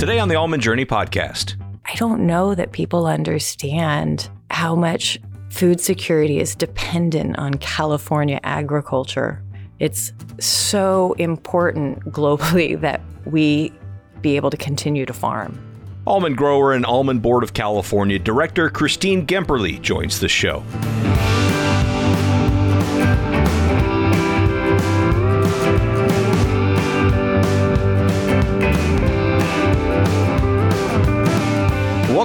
Today on the Almond Journey podcast. I don't know that people understand how much food security is dependent on California agriculture. It's so important globally that we be able to continue to farm. Almond grower and Almond Board of California Director Christine Gemperle joins the show.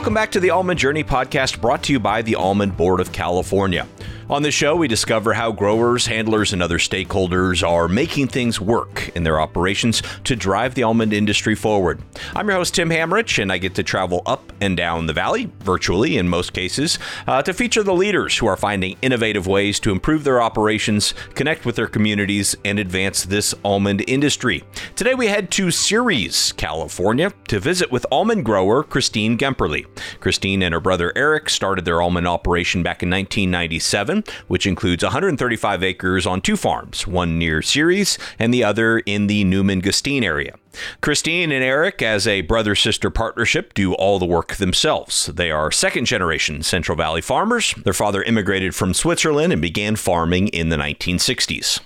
Welcome back to the Almond Journey podcast brought to you by the Almond Board of California. On this show, we discover how growers, handlers, and other stakeholders are making things work in their operations to drive the almond industry forward. I'm your host, Tim Hammerich, and I get to travel up and down the valley, virtually in most cases, uh, to feature the leaders who are finding innovative ways to improve their operations, connect with their communities, and advance this almond industry. Today, we head to Ceres, California, to visit with almond grower Christine Gemperle. Christine and her brother Erich started their almond operation back in 1997 which includes 135 acres on two farms, one near Ceres and the other in the Newman Gustine area. Christine and Erich, as a brother sister partnership, do all the work themselves. They are second generation Central Valley farmers. Their father immigrated from Switzerland and began farming in the 1960s.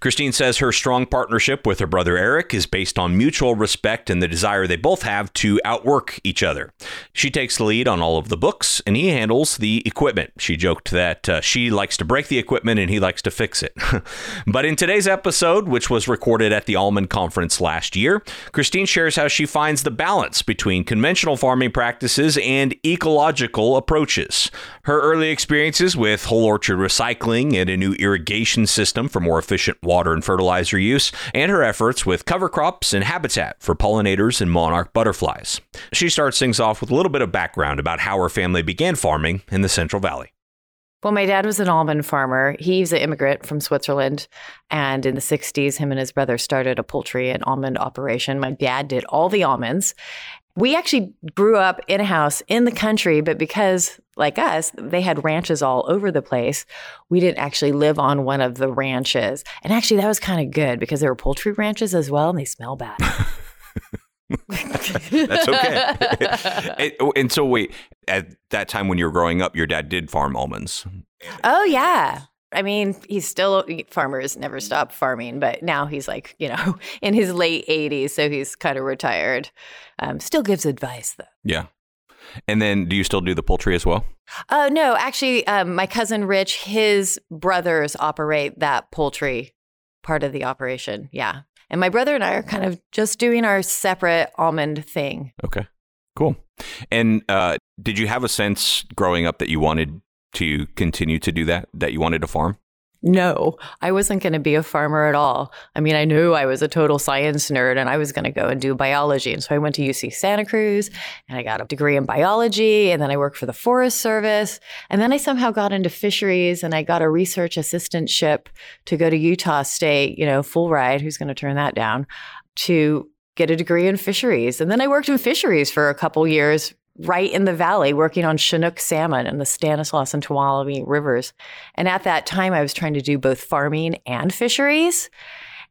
Christine says her strong partnership with her brother Erich is based on mutual respect and the desire they both have to outwork each other. She takes the lead on all of the books, and he handles the equipment. She joked that uh, she likes to break the equipment and he likes to fix it. but in today's episode, which was recorded at the Almond Conference last year, Christine shares how she finds the balance between conventional farming practices and ecological approaches. Her early experiences with whole orchard recycling and a new irrigation system for more efficient efficient water and fertilizer use, and her efforts with cover crops and habitat for pollinators and monarch butterflies. She starts things off with a little bit of background about how her family began farming in the Central Valley. Well, my dad was an almond farmer. He's an immigrant from Switzerland. And in the 60s, him and his brother started a poultry and almond operation. My dad did all the almonds. We actually grew up in a house in the country, but because, like us, they had ranches all over the place, we didn't actually live on one of the ranches. And actually, that was kind of good because there were poultry ranches as well, and they smell bad. That's okay. and, and so, wait, at that time when you were growing up, your dad did farm almonds. Oh, yeah. I mean, he's still farmers never stop farming, but now he's like, you know, in his late 80s, so he's kind of retired. Um, still gives advice though. Yeah. And then do you still do the poultry as well? Oh, uh, no. Actually, um, my cousin Rich, his brothers operate that poultry part of the operation. Yeah. And my brother and I are kind of just doing our separate almond thing. Okay. Cool. And uh, did you have a sense growing up that you wanted to continue to do that, that you wanted to farm? No, I wasn't going to be a farmer at all. I mean, I knew I was a total science nerd and I was going to go and do biology. And so I went to UC Santa Cruz and I got a degree in biology. And then I worked for the Forest Service. And then I somehow got into fisheries and I got a research assistantship to go to Utah State, you know, full ride. Who's going to turn that down? To get a degree in fisheries. And then I worked in fisheries for a couple years right in the valley working on Chinook salmon in the Stanislaus and Tuolumne rivers. And at that time, I was trying to do both farming and fisheries.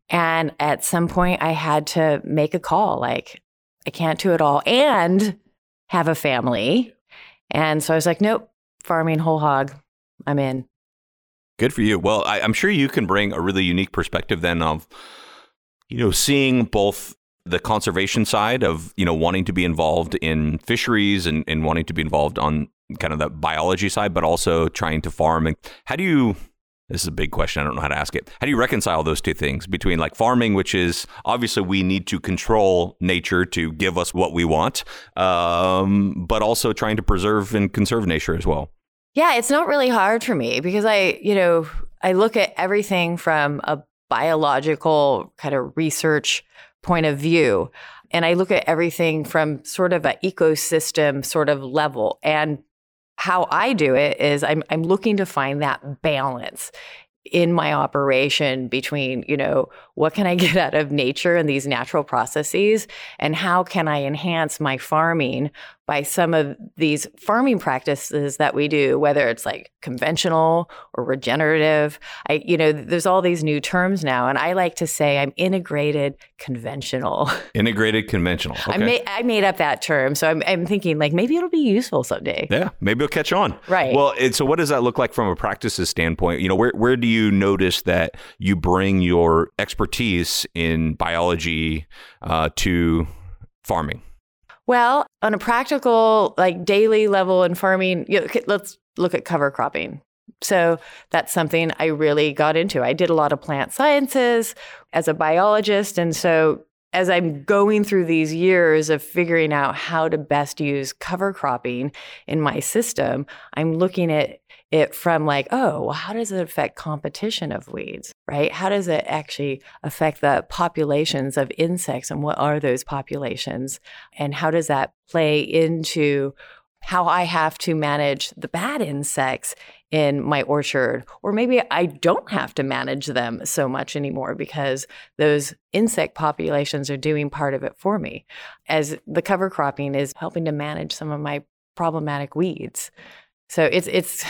And at some point, I had to make a call like, I can't do it all and have a family. And so I was like, nope, farming whole hog. I'm in. Good for you. Well, I, am sure you can bring a really unique perspective then of, you know, seeing both the conservation side of you know wanting to be involved in fisheries and, and wanting to be involved on kind of the biology side, but also trying to farm. And how do you? This is a big question. I don't know how to ask it. How do you reconcile those two things between like farming, which is obviously we need to control nature to give us what we want, um, but also trying to preserve and conserve nature as well? Yeah, it's not really hard for me because I, you know, I look at everything from a biological kind of research point of view. And I look at everything from sort of an ecosystem sort of level. And how I do it is I'm, I'm looking to find that balance in my operation between, you know, what can I get out of nature and these natural processes? And how can I enhance my farming by some of these farming practices that we do, whether it's like conventional or regenerative. I, you know, there's all these new terms now, and I like to say I'm integrated conventional. Integrated conventional. Okay. I made I made up that term, so I'm, I'm thinking like maybe it'll be useful someday. Yeah, maybe it'll catch on. Right. Well, and so what does that look like from a practices standpoint? You know, where where do you notice that you bring your expertise in biology uh, to farming? Well, on a practical, like daily level in farming, you know, let's look at cover cropping. So that's something I really got into. I did a lot of plant sciences as a biologist. And so as I'm going through these years of figuring out how to best use cover cropping in my system, I'm looking at it from like, oh, well, how does it affect competition of weeds, right? How does it actually affect the populations of insects and what are those populations? And how does that play into how I have to manage the bad insects in my orchard. Or maybe I don't have to manage them so much anymore because those insect populations are doing part of it for me. As the cover cropping is helping to manage some of my problematic weeds. So it's it's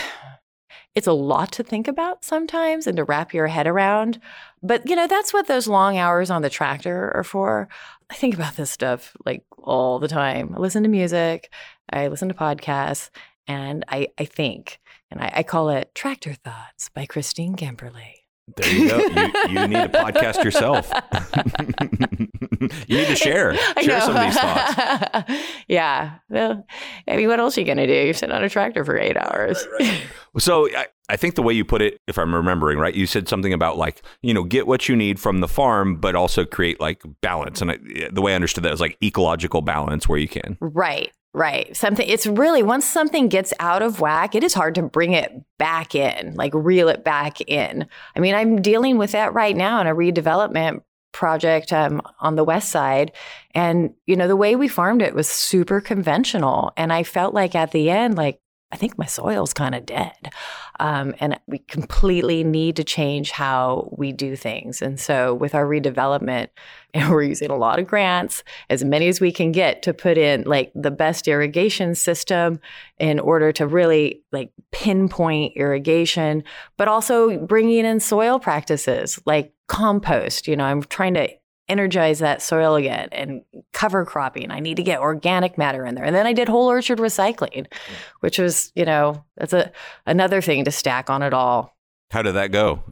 it's a lot to think about sometimes and to wrap your head around. But you know, that's what those long hours on the tractor are for. I think about this stuff like all the time. I listen to music, I listen to podcasts, and I, I think. And I, I call it Tractor Thoughts by Christine Gemperle. There you go. You, you need a podcast yourself. you need to share share some of these thoughts. yeah. Well, I mean, what else are you going to do? You sit on a tractor for eight hours. Right, right. so I, I think the way you put it, if I'm remembering right, you said something about like you know get what you need from the farm, but also create like balance. And I, the way I understood that is like ecological balance where you can. Right. Right. Something it's really once something gets out of whack, it is hard to bring it back in, like reel it back in. I mean, I'm dealing with that right now in a redevelopment project um, on the west side and you know the way we farmed it was super conventional and i felt like at the end like I think my soil's kind of dead. Um, and we completely need to change how we do things. And so with our redevelopment, and we're using a lot of grants, as many as we can get to put in like the best irrigation system in order to really like pinpoint irrigation, but also bringing in soil practices like compost. You know, I'm trying to energize that soil again and cover cropping. I need to get organic matter in there. And then I did whole orchard recycling, which was, you know, that's a another thing to stack on it all. How did that go?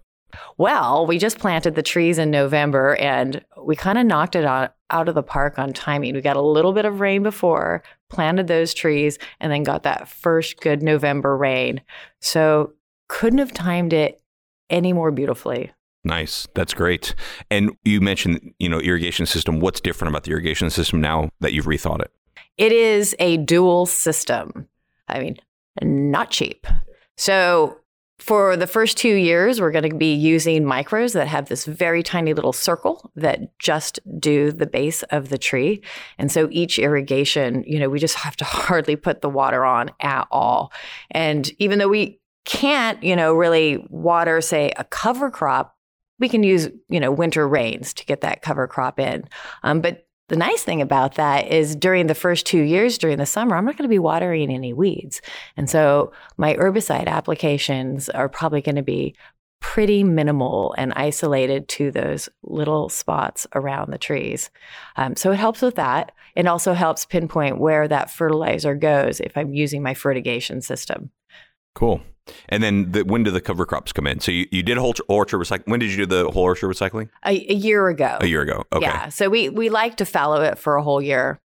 Well, we just planted the trees in November and we kind of knocked it out, out of the park on timing. We got a little bit of rain before, planted those trees, and then got that first good November rain. So couldn't have timed it any more beautifully. Nice. That's great. And you mentioned, you know, irrigation system. What's different about the irrigation system now that you've rethought it? It is a dual system. I mean, not cheap. So for the first two years, we're going to be using micros that have this very tiny little circle that just do the base of the tree. And so each irrigation, you know, we just have to hardly put the water on at all. And even though we can't, you know, really water, say, a cover crop we can use, you know, winter rains to get that cover crop in. Um, but the nice thing about that is during the first two years during the summer, I'm not going to be watering any weeds. And so my herbicide applications are probably going to be pretty minimal and isolated to those little spots around the trees. Um, so it helps with that. It also helps pinpoint where that fertilizer goes if I'm using my fertigation system. Cool. And then the, when do the cover crops come in? So you, you did whole orchard recycling. When did you do the whole orchard recycling? A, a year ago. A year ago. Okay. Yeah. So we we like to fallow it for a whole year.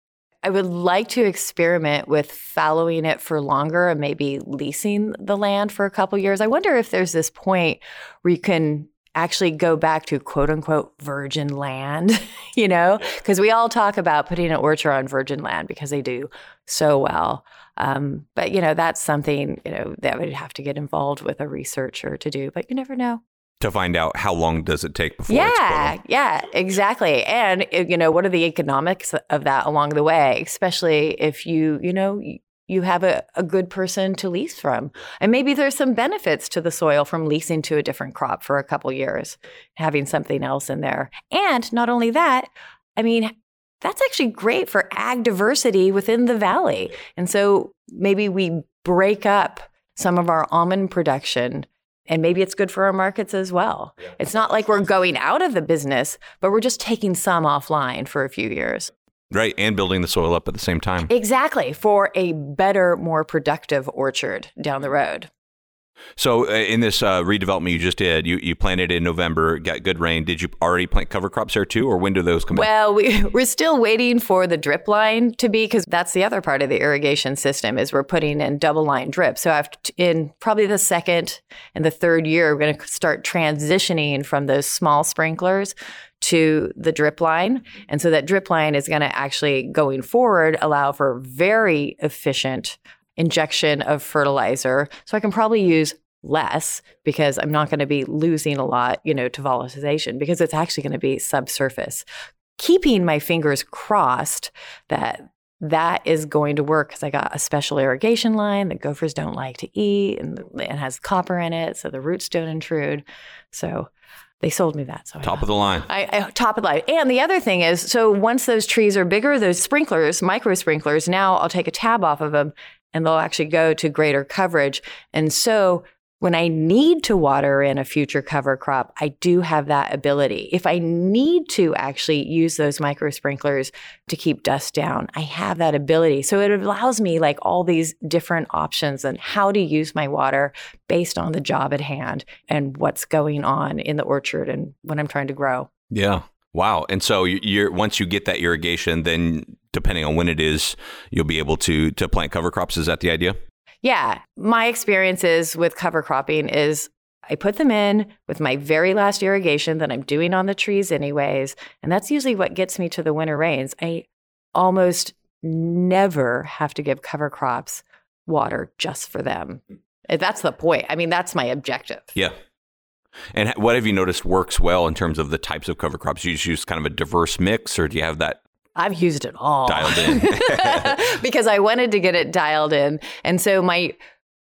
I would like to experiment with fallowing it for longer and maybe leasing the land for a couple years. I wonder if there's this point where you can actually go back to quote unquote virgin land, you know, because we all talk about putting an orchard on virgin land because they do so well. Um, but you know, that's something you know that would have to get involved with a researcher to do. But you never know to find out how long does it take before yeah yeah exactly and you know what are the economics of that along the way especially if you you know you have a, a good person to lease from. And maybe there's some benefits to the soil from leasing to a different crop for a couple years, having something else in there. And not only that, I mean, that's actually great for ag diversity within the valley. And so maybe we break up some of our almond production and maybe it's good for our markets as well. Yeah. It's not like we're going out of the business, but we're just taking some offline for a few years. Right, and building the soil up at the same time. Exactly, for a better, more productive orchard down the road. So, uh, in this uh, redevelopment you just did, you, you planted in November, got good rain. Did you already plant cover crops there too, or when do those come well, in? We, we're still waiting for the drip line to be, because that's the other part of the irrigation system is we're putting in double line drip. So, after, in probably the second and the third year, we're going to start transitioning from those small sprinklers to the drip line. And so that drip line is going to actually, going forward, allow for very efficient injection of fertilizer. So I can probably use less because I'm not going to be losing a lot, you know, to volatilization because it's actually going to be subsurface. Keeping my fingers crossed that that is going to work because I got a special irrigation line that gophers don't like to eat and it has copper in it, so the roots don't intrude. So they sold me that. So top of the line. I, I, top of the line. And the other thing is, so once those trees are bigger, those sprinklers, micro sprinklers, now I'll take a tab off of them and they'll actually go to greater coverage. And so when I need to water in a future cover crop, I do have that ability. If I need to actually use those micro sprinklers to keep dust down, I have that ability. So it allows me like all these different options and how to use my water based on the job at hand and what's going on in the orchard and what I'm trying to grow. Yeah. Wow. And so you're once you get that irrigation, then depending on when it is, you'll be able to to plant cover crops. Is that the idea? Yeah. My experiences with cover cropping is I put them in with my very last irrigation that I'm doing on the trees, anyways. And that's usually what gets me to the winter rains. I almost never have to give cover crops water just for them. That's the point. I mean, that's my objective. Yeah. And what have you noticed works well in terms of the types of cover crops? Do you just use kind of a diverse mix, or do you have that I've used it all. Dialed in. because I wanted to get it dialed in. And so my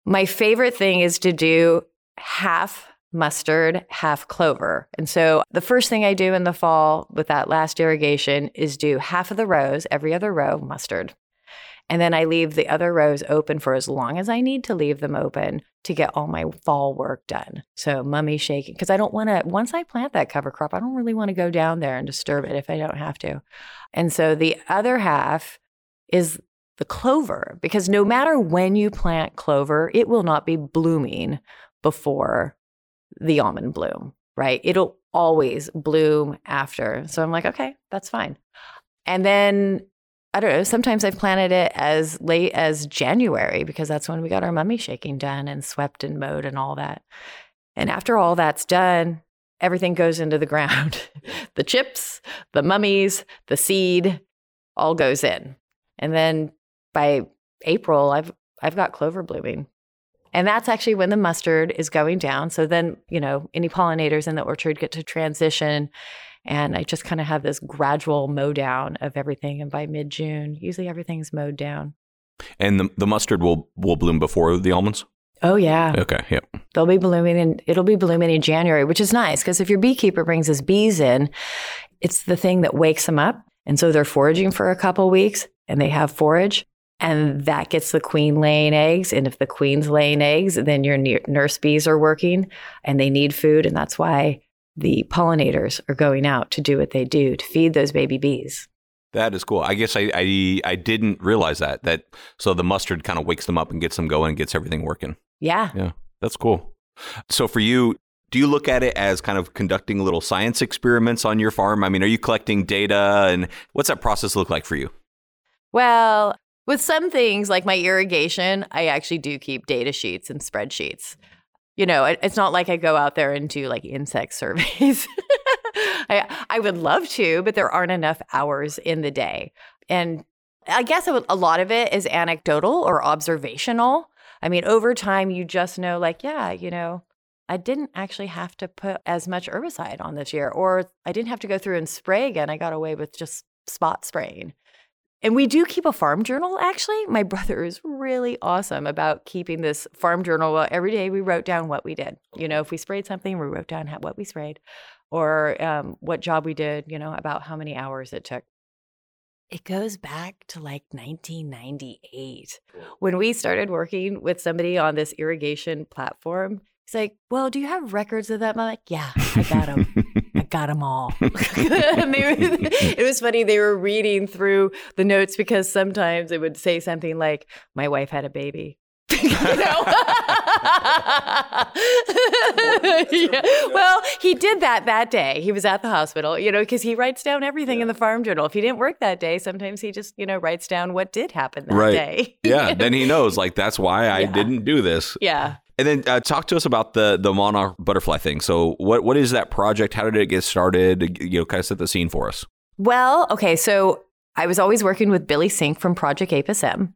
my favorite thing is to do half mustard, half clover. And so the first thing I do in the fall with that last irrigation is do half of the rows, every other row mustard. And then I leave the other rows open for as long as I need to leave them open to get all my fall work done. So mummy shaking, because I don't want to, once I plant that cover crop, I don't really want to go down there and disturb it if I don't have to. And so the other half is the clover, because no matter when you plant clover, it will not be blooming before the almond bloom, right? It'll always bloom after. So I'm like, okay, that's fine. And then I don't know. Sometimes I've planted it as late as January because that's when we got our mummy shaking done and swept and mowed and all that. And after all that's done, everything goes into the ground. the chips, the mummies, the seed, all goes in. And then by April, I've I've got clover blooming. And that's actually when the mustard is going down. So then, you know, any pollinators in the orchard get to transition and I just kind of have this gradual mow down of everything. And by mid June, usually everything's mowed down. And the, the mustard will will bloom before the almonds? Oh yeah. Okay. Yep. They'll be blooming and it'll be blooming in January, which is nice because if your beekeeper brings his bees in, it's the thing that wakes them up. And so they're foraging for a couple weeks and they have forage and that gets the queen laying eggs. And if the queen's laying eggs, then your nurse bees are working and they need food. And that's why the pollinators are going out to do what they do to feed those baby bees. That is cool. I guess I, I, I didn't realize that. That so the mustard kind of wakes them up and gets them going and gets everything working. Yeah. Yeah. That's cool. So for you, do you look at it as kind of conducting little science experiments on your farm? I mean, are you collecting data and what's that process look like for you? Well, with some things like my irrigation, I actually do keep data sheets and spreadsheets you know, it, it's not like I go out there and do like insect surveys. I, I would love to, but there aren't enough hours in the day. And I guess a lot of it is anecdotal or observational. I mean, over time, you just know, like, yeah, you know, I didn't actually have to put as much herbicide on this year, or I didn't have to go through and spray again. I got away with just spot spraying. And we do keep a farm journal, actually. My brother is really awesome about keeping this farm journal. Well, Every day we wrote down what we did. You know, if we sprayed something, we wrote down how, what we sprayed or um, what job we did, you know, about how many hours it took. It goes back to like 1998 when we started working with somebody on this irrigation platform. He's like, Well, do you have records of that? I'm like, Yeah, I got them. I got them all. were, it was funny. They were reading through the notes because sometimes it would say something like, My wife had a baby. you know? yeah. Well, he did that that day. He was at the hospital, you know, because he writes down everything yeah. in the farm journal. If he didn't work that day, sometimes he just, you know, writes down what did happen that right. day. yeah. Then he knows, like, that's why I yeah. didn't do this. Yeah. And then uh, talk to us about the the monarch butterfly thing. So, what what is that project? How did it get started? You know, kind of set the scene for us. Well, okay, so I was always working with Billy Synk from Project Apis M.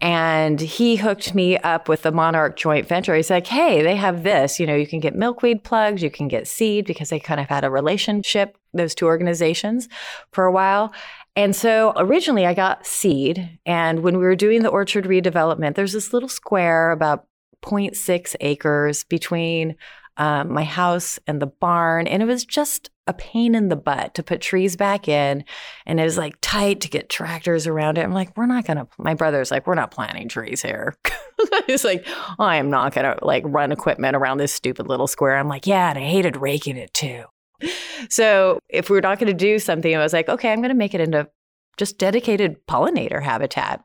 And he hooked me up with the Monarch joint venture. He's like, hey, they have this. You know, you can get milkweed plugs, you can get seed because they kind of had a relationship, those two organizations, for a while. And so originally I got seed. And when we were doing the orchard redevelopment, there's this little square about 0.6 acres between um, my house and the barn. And it was just a pain in the butt to put trees back in. And it was like tight to get tractors around it. I'm like, we're not going to, my brother's like, we're not planting trees here. He's like, I am not going to like run equipment around this stupid little square. I'm like, yeah. And I hated raking it too. So if we are not going to do something, I was like, okay, I'm going to make it into just dedicated pollinator habitat.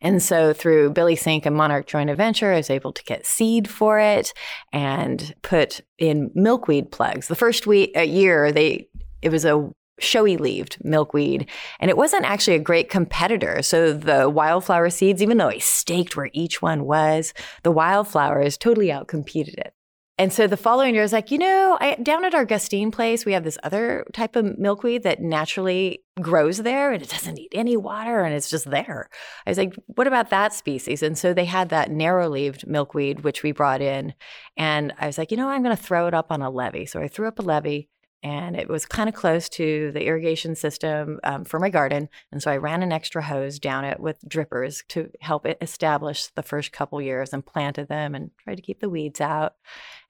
And so through Billy Synk and Monarch Joint Venture, I was able to get seed for it and put in milkweed plugs. The first week, a uh, year, they it was a showy leaved milkweed. And it wasn't actually a great competitor. So the wildflower seeds, even though I staked where each one was, the wildflowers totally outcompeted it. And so the following year, I was like, you know, I, down at our Gustine place, we have this other type of milkweed that naturally grows there and it doesn't need any water and it's just there. I was like, what about that species? And so they had that narrow leaved milkweed, which we brought in. And I was like, you know, I'm going to throw it up on a levee. So I threw up a levee and it was kind of close to the irrigation system um, for my garden. And so I ran an extra hose down it with drippers to help it establish the first couple years and planted them and tried to keep the weeds out.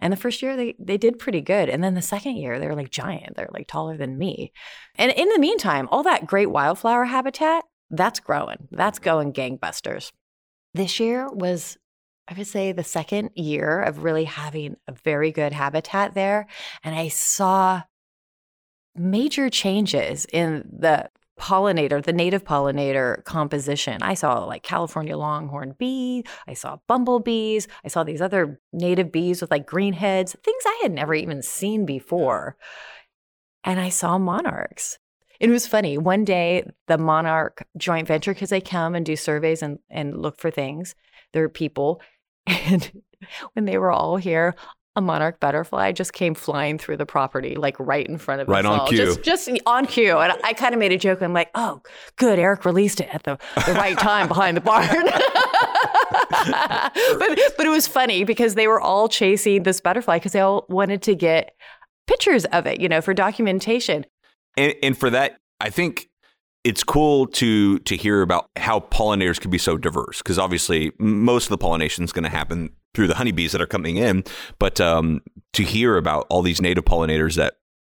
And the first year they they did pretty good. And then the second year they were like giant. They're like taller than me. And in the meantime, all that great wildflower habitat, that's growing. That's going gangbusters. This year was I would say the second year of really having a very good habitat there. And I saw major changes in the pollinator, the native pollinator composition. I saw like California longhorn bee, I saw bumblebees, I saw these other native bees with like green heads, things I had never even seen before. And I saw monarchs. It was funny. One day, the monarch joint venture, because they come and do surveys and, and look for things, there are people. And when they were all here, a monarch butterfly just came flying through the property, like right in front of right us on all. cue, just, just on cue. And I kind of made a joke. I'm like, "Oh, good, Erich released it at the, the right time behind the barn." but but it was funny because they were all chasing this butterfly because they all wanted to get pictures of it, you know, for documentation. And, and for that, I think it's cool to to hear about how pollinators can be so diverse because obviously most of the pollination is going to happen through the honeybees that are coming in. But um, to hear about all these native pollinators that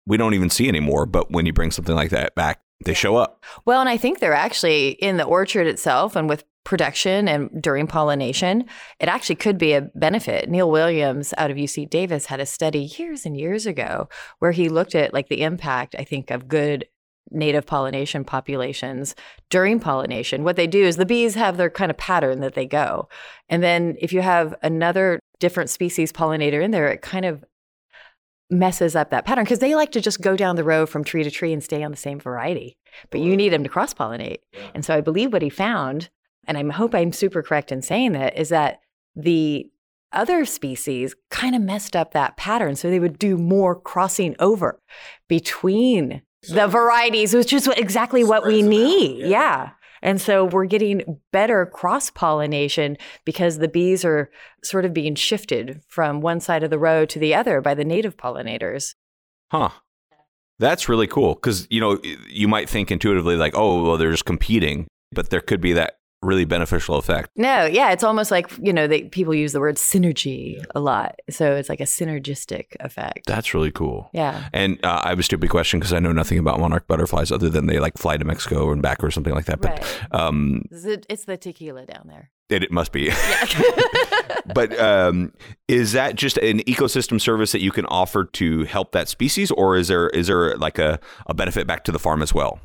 we don't even see anymore, but when you bring something like that back, they show up. Well, and I think they're actually in the orchard itself and with production and during pollination, it actually could be a benefit. Neal Williams out of UC Davis had a study years and years ago where he looked at like the impact, I think, of good native pollination populations during pollination, what they do is the bees have their kind of pattern that they go. And then if you have another different species pollinator in there, it kind of messes up that pattern because they like to just go down the row from tree to tree and stay on the same variety. But you need them to cross pollinate. Yeah. And so I believe what he found, and I hope I'm super correct in saying that, is that the other species kind of messed up that pattern. So they would do more crossing over between the varieties, which is exactly what we need. Yeah. yeah. And so we're getting better cross pollination because the bees are sort of being shifted from one side of the row to the other by the native pollinators. Huh. That's really cool because you know you might think intuitively like, oh, well, they're just competing, but there could be that really beneficial effect. No, yeah, it's almost like you know they, people use the word synergy a lot, so it's like a synergistic effect. That's really cool. Yeah. And uh, I have a stupid question because I know nothing about monarch butterflies other than they like fly to Mexico and back or something like that. But Right. um, It's the, it's the tequila down there. it, it must be. Yeah. but um, is that just an ecosystem service that you can offer to help that species, or is there is there like a, a benefit back to the farm as well?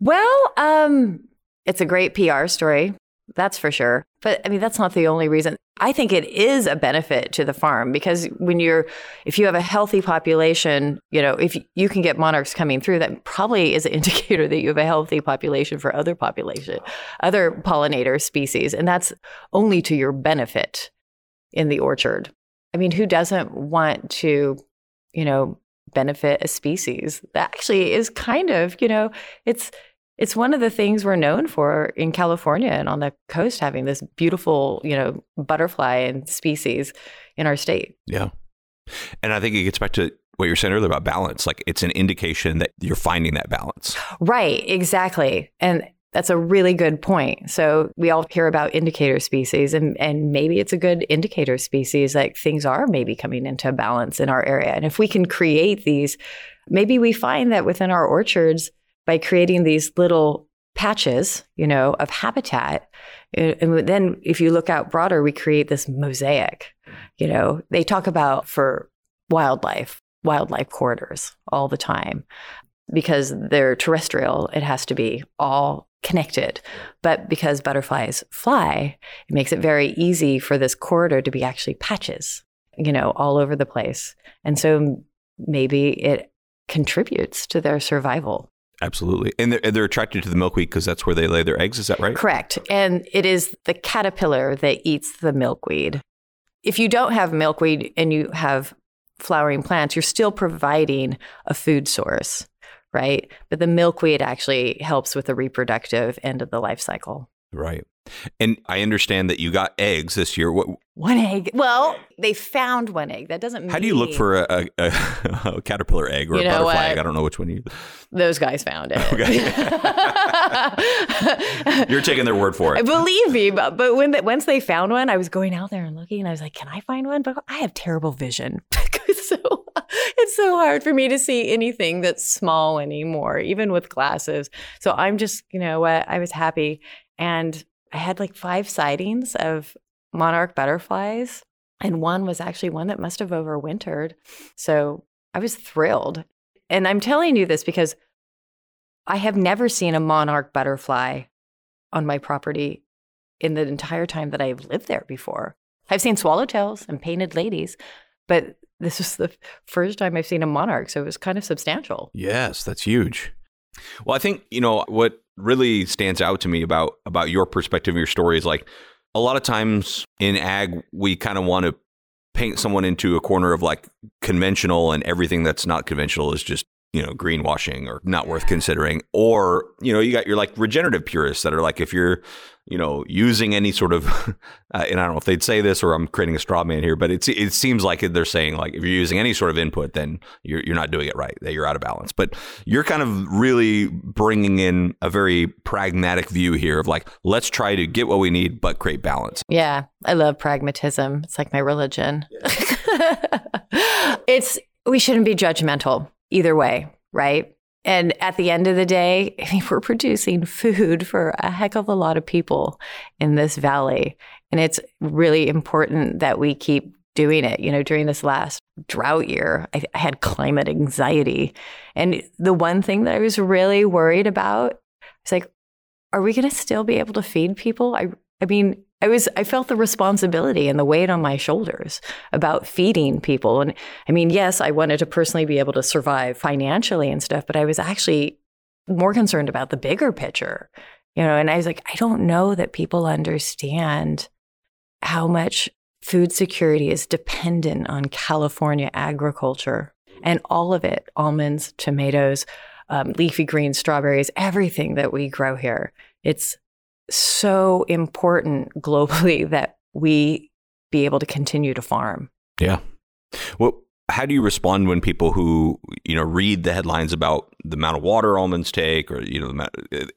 well, um, it's a great PR story. That's for sure. But I mean, that's not the only reason. I think it is a benefit to the farm because when you're, if you have a healthy population, you know, if you can get monarchs coming through, that probably is an indicator that you have a healthy population for other population, other pollinator species. And that's only to your benefit in the orchard. I mean, who doesn't want to, you know, benefit a species that actually is kind of, you know, it's it's one of the things we're known for in California and on the coast, having this beautiful, you know, butterfly and species in our state. Yeah. And I think it gets back to what you were saying earlier about balance. Like it's an indication that you're finding that balance. Right, exactly. And that's a really good point. So we all hear about indicator species and, and maybe it's a good indicator species like things are maybe coming into balance in our area. And if we can create these, maybe we find that within our orchards by creating these little patches, you know, of habitat. And then if you look out broader, we create this mosaic. You know, they talk about for wildlife, wildlife corridors all the time because they're terrestrial, it has to be all connected. But because butterflies fly, it makes it very easy for this corridor to be actually patches, you know, all over the place. And so maybe it contributes to their survival. Absolutely. And they're, they're attracted to the milkweed because that's where they lay their eggs. Is that right? Correct. And it is the caterpillar that eats the milkweed. If you don't have milkweed and you have flowering plants, you're still providing a food source, right? But the milkweed actually helps with the reproductive end of the life cycle. Right. And I understand that you got eggs this year. What, One egg. Well, they found one egg. That doesn't mean how do you look for a, a, a caterpillar egg or You a butterfly egg? I don't know which one you. those guys found it. You're taking their word for it. Believe me, but, but when the, once they found one, I was going out there and looking, and I was like, "Can I find one?" But I have terrible vision, so it's so hard for me to see anything that's small anymore, even with glasses. So I'm just, you know what? I was happy, and I had like five sightings of monarch butterflies, and one was actually one that must have overwintered. So I was thrilled, and I'm telling you this because I have never seen a monarch butterfly on my property in the entire time that I've lived there before. I've seen swallowtails and painted ladies, but this is the first time I've seen a monarch, so it was kind of substantial. Yes, that's huge. Well, I think you know what really stands out to me about about your perspective, and your story is like a lot of times in ag, we kind of want to paint someone into a corner of like conventional, and everything that's not conventional is just you know greenwashing or not worth considering. Or you know, you got your like regenerative purists that are like, if you're you know using any sort of, uh, and I don't know if they'd say this or I'm creating a straw man here, but it's it seems like they're saying like if you're using any sort of input, then you're you're not doing it right, that you're out of balance. But you're kind of really bringing in a very pragmatic view here of like let's try to get what we need but create balance. Yeah, I love pragmatism. It's like my religion. it's we shouldn't be judgmental either way, right? And at the end of the day, I mean, we're producing food for a heck of a lot of people in this valley. And it's really important that we keep doing it. You know, during this last drought year, I, I had climate anxiety. And the one thing that I was really worried about was like, are we going to still be able to feed people? I, I mean, I was I felt the responsibility and the weight on my shoulders about feeding people. And I mean, yes, I wanted to personally be able to survive financially and stuff, but I was actually more concerned about the bigger picture. You know, and I was like, I don't know that people understand how much food security is dependent on California agriculture and all of it almonds, tomatoes, um, leafy greens, strawberries, everything that we grow here. It's so important globally that we be able to continue to farm. Yeah. Well, how do you respond when people who you know read the headlines about the amount of water almonds take or you know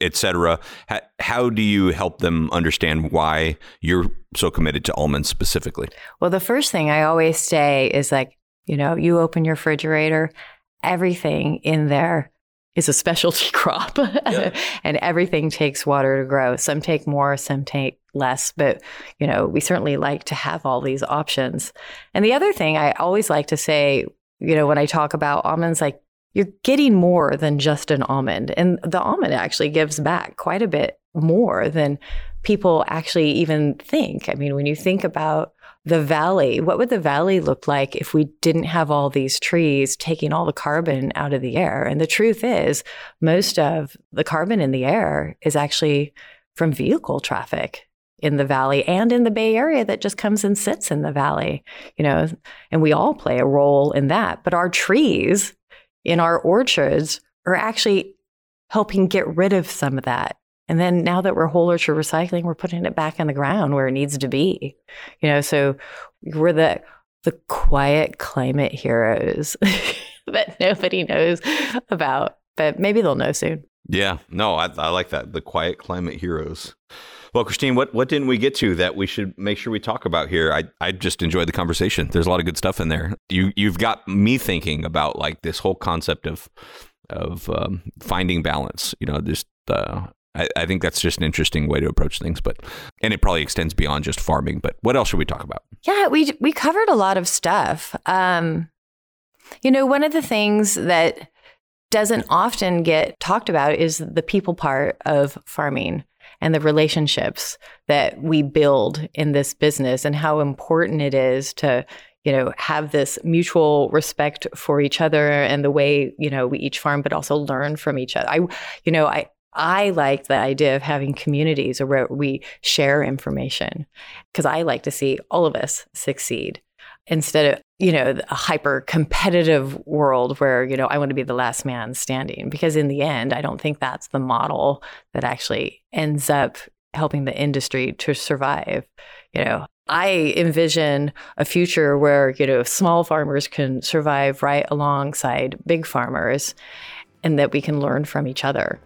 et cetera how, how do you help them understand why you're so committed to almonds specifically well the first thing i always say is like you know you open your refrigerator everything in there is a specialty crop yeah. and everything takes water to grow some take more some take less, but you know, we certainly like to have all these options. And the other thing I always like to say, you know, when I talk about almonds, like you're getting more than just an almond. And the almond actually gives back quite a bit more than people actually even think. I mean, when you think about the valley, what would the valley look like if we didn't have all these trees taking all the carbon out of the air? And the truth is, most of the carbon in the air is actually from vehicle traffic in the valley and in the Bay Area that just comes and sits in the valley, you know, and we all play a role in that. But our trees in our orchards are actually helping get rid of some of that. And then now that we're whole orchard recycling, we're putting it back in the ground where it needs to be. You know, so we're the the quiet climate heroes that nobody knows about, but maybe they'll know soon. Yeah, no, I, I like that. The quiet climate heroes. Well, Christine, what, what didn't we get to that we should make sure we talk about here? I, I just enjoyed the conversation. There's a lot of good stuff in there. You you've got me thinking about like this whole concept of of um, finding balance. You know, just uh, I, I think that's just an interesting way to approach things. But and it probably extends beyond just farming. But what else should we talk about? Yeah, we we covered a lot of stuff. Um, you know, one of the things that doesn't often get talked about is the people part of farming and the relationships that we build in this business and how important it is to you know have this mutual respect for each other and the way you know we each farm but also learn from each other i you know i I like the idea of having communities where we share information because I like to see all of us succeed instead of you know a hyper competitive world where you know I want to be the last man standing because in the end I don't think that's the model that actually ends up helping the industry to survive you know. I envision a future where you know small farmers can survive right alongside big farmers and that we can learn from each other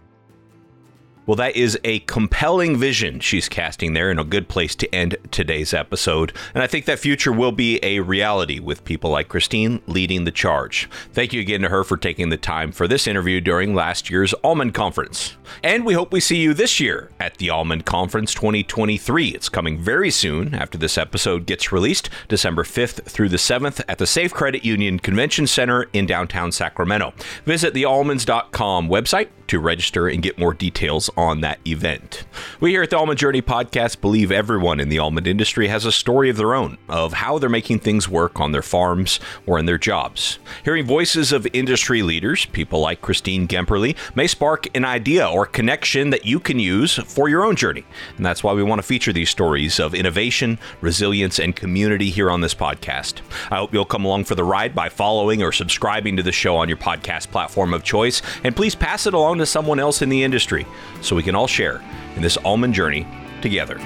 well, that is a compelling vision she's casting there, and a good place to end today's episode. And I think that future will be a reality with people like Christine leading the charge. Thank you again to her for taking the time for this interview during last year's Almond Conference. And we hope we see you this year at the Almond Conference 2023. It's coming very soon after this episode gets released, December 5th through the 7th at the Safe Credit Union Convention Center in downtown Sacramento. Visit the almonds.com website to register and get more details on that event. We here at the Almond Journey podcast believe everyone in the almond industry has a story of their own of how they're making things work on their farms or in their jobs. Hearing voices of industry leaders, people like Christine Gemperle, may spark an idea or connection that you can use for your own journey. And that's why we want to feature these stories of innovation, resilience, and community here on this podcast. I hope you'll come along for the ride by following or subscribing to the show on your podcast platform of choice. And please pass it along to someone else in the industry so we can all share in this almond journey together.